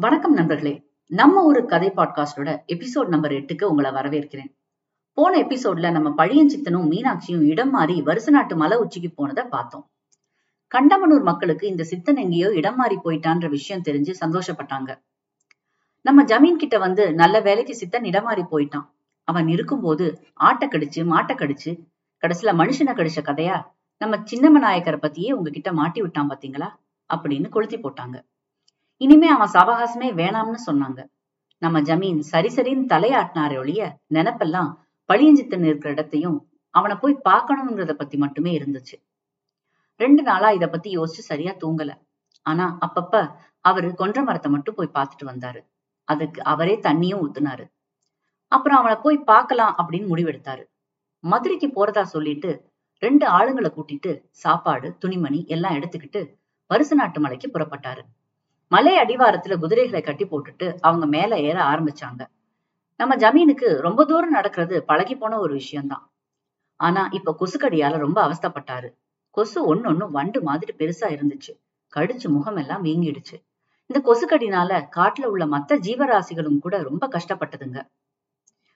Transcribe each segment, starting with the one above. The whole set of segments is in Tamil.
வணக்கம் நண்பர்களே. நம்ம ஒரு கதை பாட்காஸ்டோட எபிசோட் நம்பர் எட்டுக்கு உங்களை வரவேற்கிறேன். போன எபிசோட்ல நம்ம பழியஞ்சித்தனும் மீனாட்சியும் இடம் மாறி வருச நாட்டு மலை உச்சிக்கு போனதை பார்த்தோம். கண்டமனூர் மக்களுக்கு இந்த சித்தன் எங்கேயோ இடம் மாறி போயிட்டான்ற விஷயம் தெரிஞ்சு சந்தோஷப்பட்டாங்க. நம்ம ஜமீன் கிட்ட வந்து நல்ல வேலைக்கு சித்தன் இடம் மாறி போயிட்டான். அவன் இருக்கும்போது ஆட்டை கடிச்சு மாட்டை கடிச்சு கடைசியில மனுஷனை கடிச்ச கதையா நம்ம சின்னம்ம நாயக்கரை பத்தியே உங்ககிட்ட மாட்டி விட்டான் பாத்தீங்களா? அப்படின்னு கொளுத்தி போட்டாங்க. இனிமே அவன் சாவகாசமே வேணாம்னு சொன்னாங்க. நம்ம ஜமீன் சரி சரின்னு தலையாட்டினாரே ஒழிய நினப்பெல்லாம் பழியஞ்சித்தன் இருக்கிற இடத்தையும் அவனை போய் பார்க்கணுங்கிறத பத்தி மட்டுமே இருந்துச்சு. ரெண்டு நாளா இத பத்தி யோசிச்சு சரியா தூங்கல. ஆனா அப்பப்ப அவரு கொன்ற மரத்தை மட்டும் போய் பார்த்துட்டு வந்தாரு. அதுக்கு அவரே தண்ணியும் ஊத்துனாரு. அப்புறம் அவனை போய் பார்க்கலாம் அப்படின்னு முடிவெடுத்தாரு. மதுரைக்கு போறதா சொல்லிட்டு ரெண்டு ஆளுங்களை கூட்டிட்டு சாப்பாடு துணிமணி எல்லாம் எடுத்துக்கிட்டு வருச நாட்டு மலைக்கு புறப்பட்டாரு. மலை அடிவாரத்துல குதிரைகளை கட்டி போட்டுட்டு அவங்க மேல ஏற ஆரம்பிச்சாங்க. நம்ம ஜமீனுக்கு ரொம்ப தூரம் நடக்கிறது பழகி போன ஒரு விஷயம்தான். ஆனா இப்ப கொசுக்கடியால ரொம்ப அவஸ்தப்பட்டாரு. கொசு ஒன்னொன்னு வண்டு மாதிரி பெருசா இருந்துச்சு. கடிச்சு முகம் எல்லாம் வீங்கிடுச்சு. இந்த கொசுக்கடினால காட்டுல உள்ள மத்த ஜீவராசிகளும் கூட ரொம்ப கஷ்டப்பட்டதுங்க.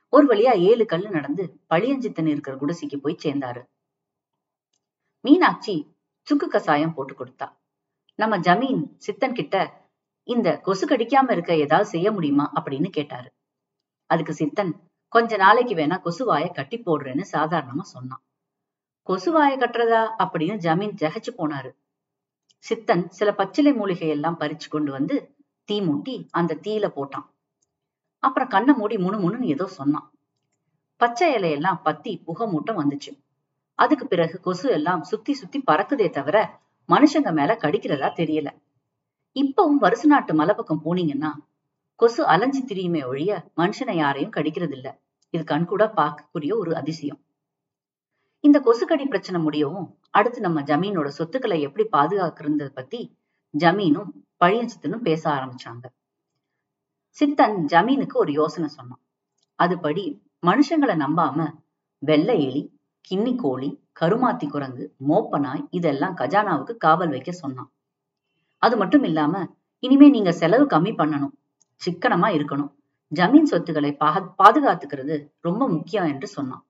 ஒரு வழியா ஏழு கல்லு நடந்து பழியஞ்சித்தன் இருக்கிற குடிசைக்கு போய் சேர்ந்தாரு. மீனாட்சி சுக்கு கசாயம் போட்டு கொடுத்தா. நம்ம ஜமீன் சித்தன் கிட்ட இந்த கொசு கடிக்காம இருக்க ஏதாவது செய்ய முடியுமா அப்படின்னு கேட்டாரு. அதுக்கு சித்தன் கொஞ்ச நாளைக்கு வேணா கொசுவாய கட்டி போடுறேன்னு சாதாரணமா சொன்னான். கொசுவாய கட்டுறதா அப்படின்னு ஜமீன் ஜெகச்சு போனாரு. சித்தன் சில பச்சிலை மூலிகை எல்லாம் பறிச்சு கொண்டு வந்து தீ மூட்டி அந்த தீயில போட்டான். அப்புறம் கண்ணை மூடி முணு முணுன்னு ஏதோ சொன்னான். பச்சை இலையெல்லாம் பத்தி புகை மூட்டம் வந்துச்சு. அதுக்கு பிறகு கொசு எல்லாம் சுத்தி சுத்தி பறக்குதே தவிர மனுஷங்க மேல கடிக்கிறதா தெரியல. இப்பவும் வருச நாட்டு மலை பக்கம் போனீங்கன்னா கொசு அலைஞ்சு திரியுமே ஒழிய மனுஷனை யாரையும் கடிக்கிறது இல்ல இது கண்கூட பார்க்கக்கூடிய ஒரு அதிசயம். இந்த கொசுக்கடி பிரச்சனை முடியவும் அடுத்து நம்ம ஜமீனோட சொத்துக்களை எப்படி பாதுகாக்கிறத பத்தி ஜமீனும் பழியஞ்சித்தனும் பேச ஆரம்பிச்சாங்க. சித்தன் ஜமீனுக்கு ஒரு யோசனை சொன்னான். அதுபடி மனுஷங்களை நம்பாம வெள்ளை எலி கிண்ணி கோழி கருமாத்தி குரங்கு மோப்பனாய் இதெல்லாம் கஜானாவுக்கு காவல் வைக்க சொன்னான். அது மட்டும் இல்லாம இனிமே நீங்க செலவு கம்மி பண்ணணும். சிக்கனமா இருக்கணும். ஜமீன் சொத்துக்களை பா பாதுகாத்துக்கிறது ரொம்ப முக்கியம் என்று சொன்னான்.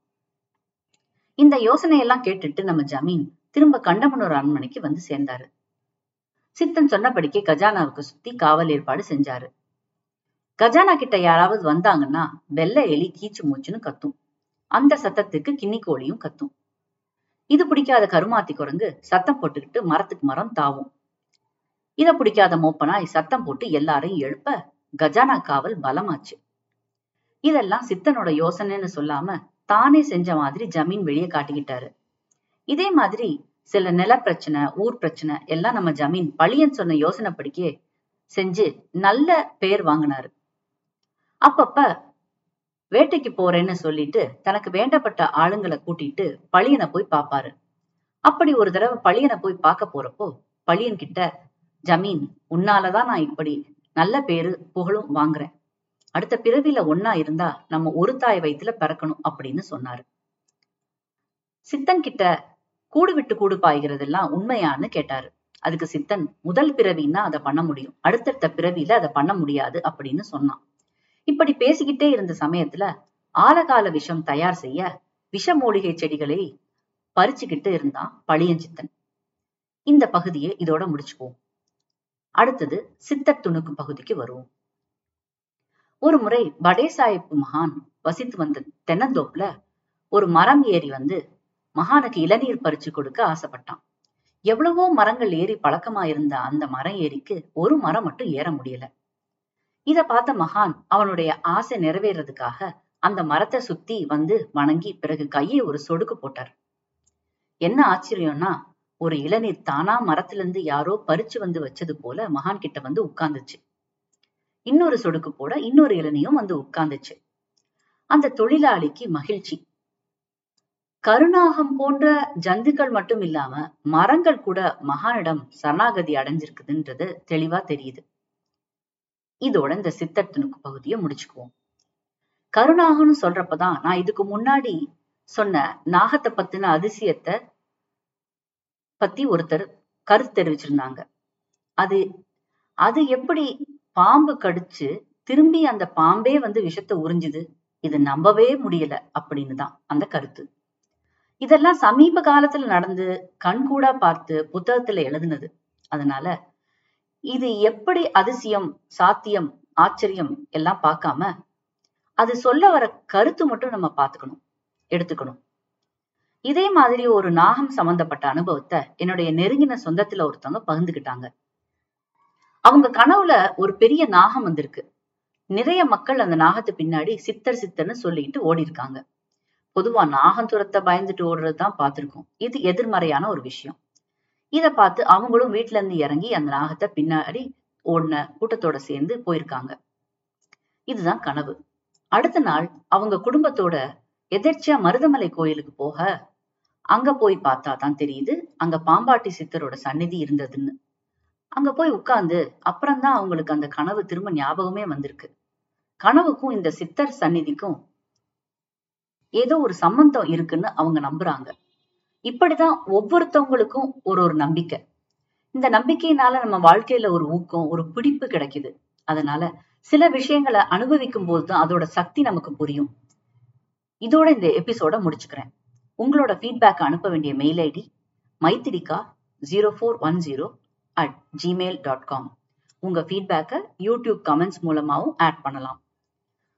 இந்த யோசனையெல்லாம் கேட்டுட்டு நம்ம ஜமீன் திரும்ப கண்டமனூர் அரண்மனைக்கு வந்து சேர்ந்தாரு. சித்தன் சொன்னபடிக்கே கஜானாவுக்கு சுத்தி காவல் ஏற்பாடு செஞ்சாரு. கஜானா கிட்ட யாராவது வந்தாங்கன்னா வெள்ளை எலி கீச்சு மூச்சுன்னு கத்தும். அந்த சத்தத்துக்கு கிண்ணி கோழியும் கத்தும். இது பிடிக்காத கருமாத்தி குரங்கு சத்தம் போட்டுக்கிட்டு மரத்துக்கு மரம் தாவும். இத பிடிக்காத மோப்பனாய் சத்தம் போட்டு எல்லாரையும் எழுப்ப கஜானா காவல் பலமாச்சு. இதெல்லாம் சித்தனோட யோசனைன்னு சொல்லாம தானே செஞ்ச மாதிரி ஜமீன் வெளியே காட்டிக்கிட்டாரு. இதே மாதிரி சில நில பிரச்சனை ஊர் பிரச்சனை எல்லாம் நம்ம ஜமீன் பழியன் சொன்ன யோசனைப்படிக்கே செஞ்சு நல்ல பேர் வாங்கினாரு. அப்பப்ப வேட்டைக்கு போறேன்னு சொல்லிட்டு தனக்கு வேண்டப்பட்ட ஆளுங்களை கூட்டிட்டு பழியனை போய் பாப்பாரு. அப்படி ஒரு தடவை பழியனை போய் பார்க்க போறப்போ பழியன் கிட்ட ஜமீன் உன்னாலதான் நான் இப்படி நல்ல பேரு புகழும் வாங்குறேன். அடுத்த பிறவில ஒன்னா இருந்தா நம்ம ஒரு தாய் வயிற்றுல பிறக்கணும் அப்படின்னு சொன்னாரு. சித்தன் கிட்ட கூடு விட்டு கூடு பாய்கிறதெல்லாம் உண்மையான்னு கேட்டாரு. அதுக்கு சித்தன் முதல் பிறவின்னா அதை பண்ண முடியும் அடுத்தடுத்த பிறவியில அதை பண்ண முடியாது அப்படின்னு சொன்னான். இப்படி பேசிக்கிட்டே இருந்த சமயத்துல ஆலகால விஷம் தயார் செய்ய விஷ மூலிகை செடிகளை பறிச்சுக்கிட்டு இருந்தான் பழியஞ்சித்தன் இந்த பகுதியை இதோட முடிச்சுக்குவோம். அடுத்தது சித்தர் துணுக்கு பகுதிக்கு வருவோம். ஒரு முறை படேசாஹிப் மகான் வசித்து வந்த தென்னந்தோப்புல ஒரு மரம் ஏறி வந்து மகானுக்கு இளநீர் பறிச்சு கொடுக்க ஆசைப்பட்டான். எவ்வளவோ மரங்கள் ஏறி பழக்கமா இருந்த அந்த மரம் ஏறிக்கு ஒரு மரம் மட்டும் ஏற முடியல. இத பார்த்த மகான் அவனுடைய ஆசை நிறைவேறதுக்காக அந்த மரத்தை சுத்தி வந்து வணங்கி பிறகு கையை ஒரு சொடுக்கு போட்டார். என்ன ஆச்சரியம்னா ஒரு இளநீர் தானா மரத்திலிருந்து யாரோ பறிச்சு வந்து வச்சது போல மகான் கிட்ட வந்து உட்கார்ந்துச்சு. இன்னொரு சொடுக்கு போட இன்னொரு இளநியும் வந்து உட்கார்ந்துச்சு. அந்த தொழிலாளிக்கு மகிழ்ச்சி. கருணாகம் போன்ற ஜந்துக்கள் மட்டும் இல்லாம மரங்கள் கூட மகானிடம் சரணாகதி அடைஞ்சிருக்குதுன்றது தெளிவா தெரியுது. இதோட இந்த சித்தர்த்தனுக்கு பகுதியை முடிச்சுக்குவோம். கருணாகம்னு சொல்றப்பதான் நான் இதுக்கு முன்னாடி சொன்ன நாகத்தை பத்தின அதிசயத்தை பத்தி ஒருத்தர் கருத்து தெரிவிச்சிருந்தாங்க. அது அது எப்படி பாம்பு கடிச்சு திரும்பி அந்த பாம்பே வந்து விஷத்தை உறிஞ்சுது? இது நம்பவே முடியல அப்படின்னு தான் அந்த கருத்து. இதெல்லாம் சமீப காலத்துல நடந்து கண்கூடா பார்த்து புத்தகத்துல எழுதுனது. அதனால இது எப்படி அதிசயம் சாத்தியம் ஆச்சரியம் எல்லாம் பார்க்காம அது சொல்ல வர கருத்து மட்டும் நம்ம பார்த்துக்கணும் எடுத்துக்கணும். இதே மாதிரி ஒரு நாகம் சம்பந்தப்பட்ட அனுபவத்தை என்னுடைய நெருங்கின சொந்தத்துல ஒருத்தவங்க பகிர்ந்துகிட்டாங்க. அவங்க கனவுல ஒரு பெரிய நாகம் வந்திருக்கு. நிறைய மக்கள் அந்த நாகத்து பின்னாடி சித்தர் சித்தர்னு சொல்லிட்டு ஓடி இருக்காங்க பொதுவா நாகம் துரத்தை பயந்துட்டு ஓடுறதுதான் பார்த்திருக்கோம். இது எதிர்மறையான ஒரு விஷயம். இத பார்த்து அவங்களும் வீட்டுல இருந்து இறங்கி அந்த நாகத்தை பின்னாடி ஓடின கூட்டத்தோட சேர்ந்து போயிருக்காங்க. இதுதான் கனவு. அடுத்த நாள் அவங்க குடும்பத்தோட எதர்ச்சியா மருதமலை கோயிலுக்கு போக அங்க போய் பார்த்தா தான் தெரியுது அங்க பாம்பாட்டி சித்தரோட சந்நிதி இருந்ததுன்னு. அங்க போய் உட்கார்ந்து அப்புறம்தான் அவங்களுக்கு அந்த கனவு திரும்ப ஞாபகமே வந்திருக்கு. கனவுக்கும் இந்த சித்தர் சந்நிதிக்கும் ஏதோ ஒரு சம்பந்தம் இருக்குன்னு அவங்க நம்புறாங்க. இப்படிதான் ஒவ்வொருத்தவங்களுக்கும் ஒரு ஒரு நம்பிக்கை. இந்த நம்பிக்கையினால நம்ம வாழ்க்கையில ஒரு ஊக்கம் ஒரு பிடிப்பு கிடைக்குது. அதனால சில விஷயங்களை அனுபவிக்கும் போதுதான் அதோட சக்தி நமக்கு புரியும். இதோட இந்த எபிசோட முடிச்சுக்கிறேன். உங்களோட ஃபீட்பேக் அனுப்ப வேண்டிய mail ID Maithrika zero four one zero at Gmail dot com உங்க ஃபீட்பேக்கை யூடியூப் கமெண்ட்ஸ் மூலமாவும் ஆட் பண்ணலாம்.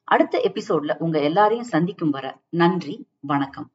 அடுத்த எபிசோட்ல உங்க எல்லாரையும் சந்திக்கும் வர நன்றி வணக்கம்.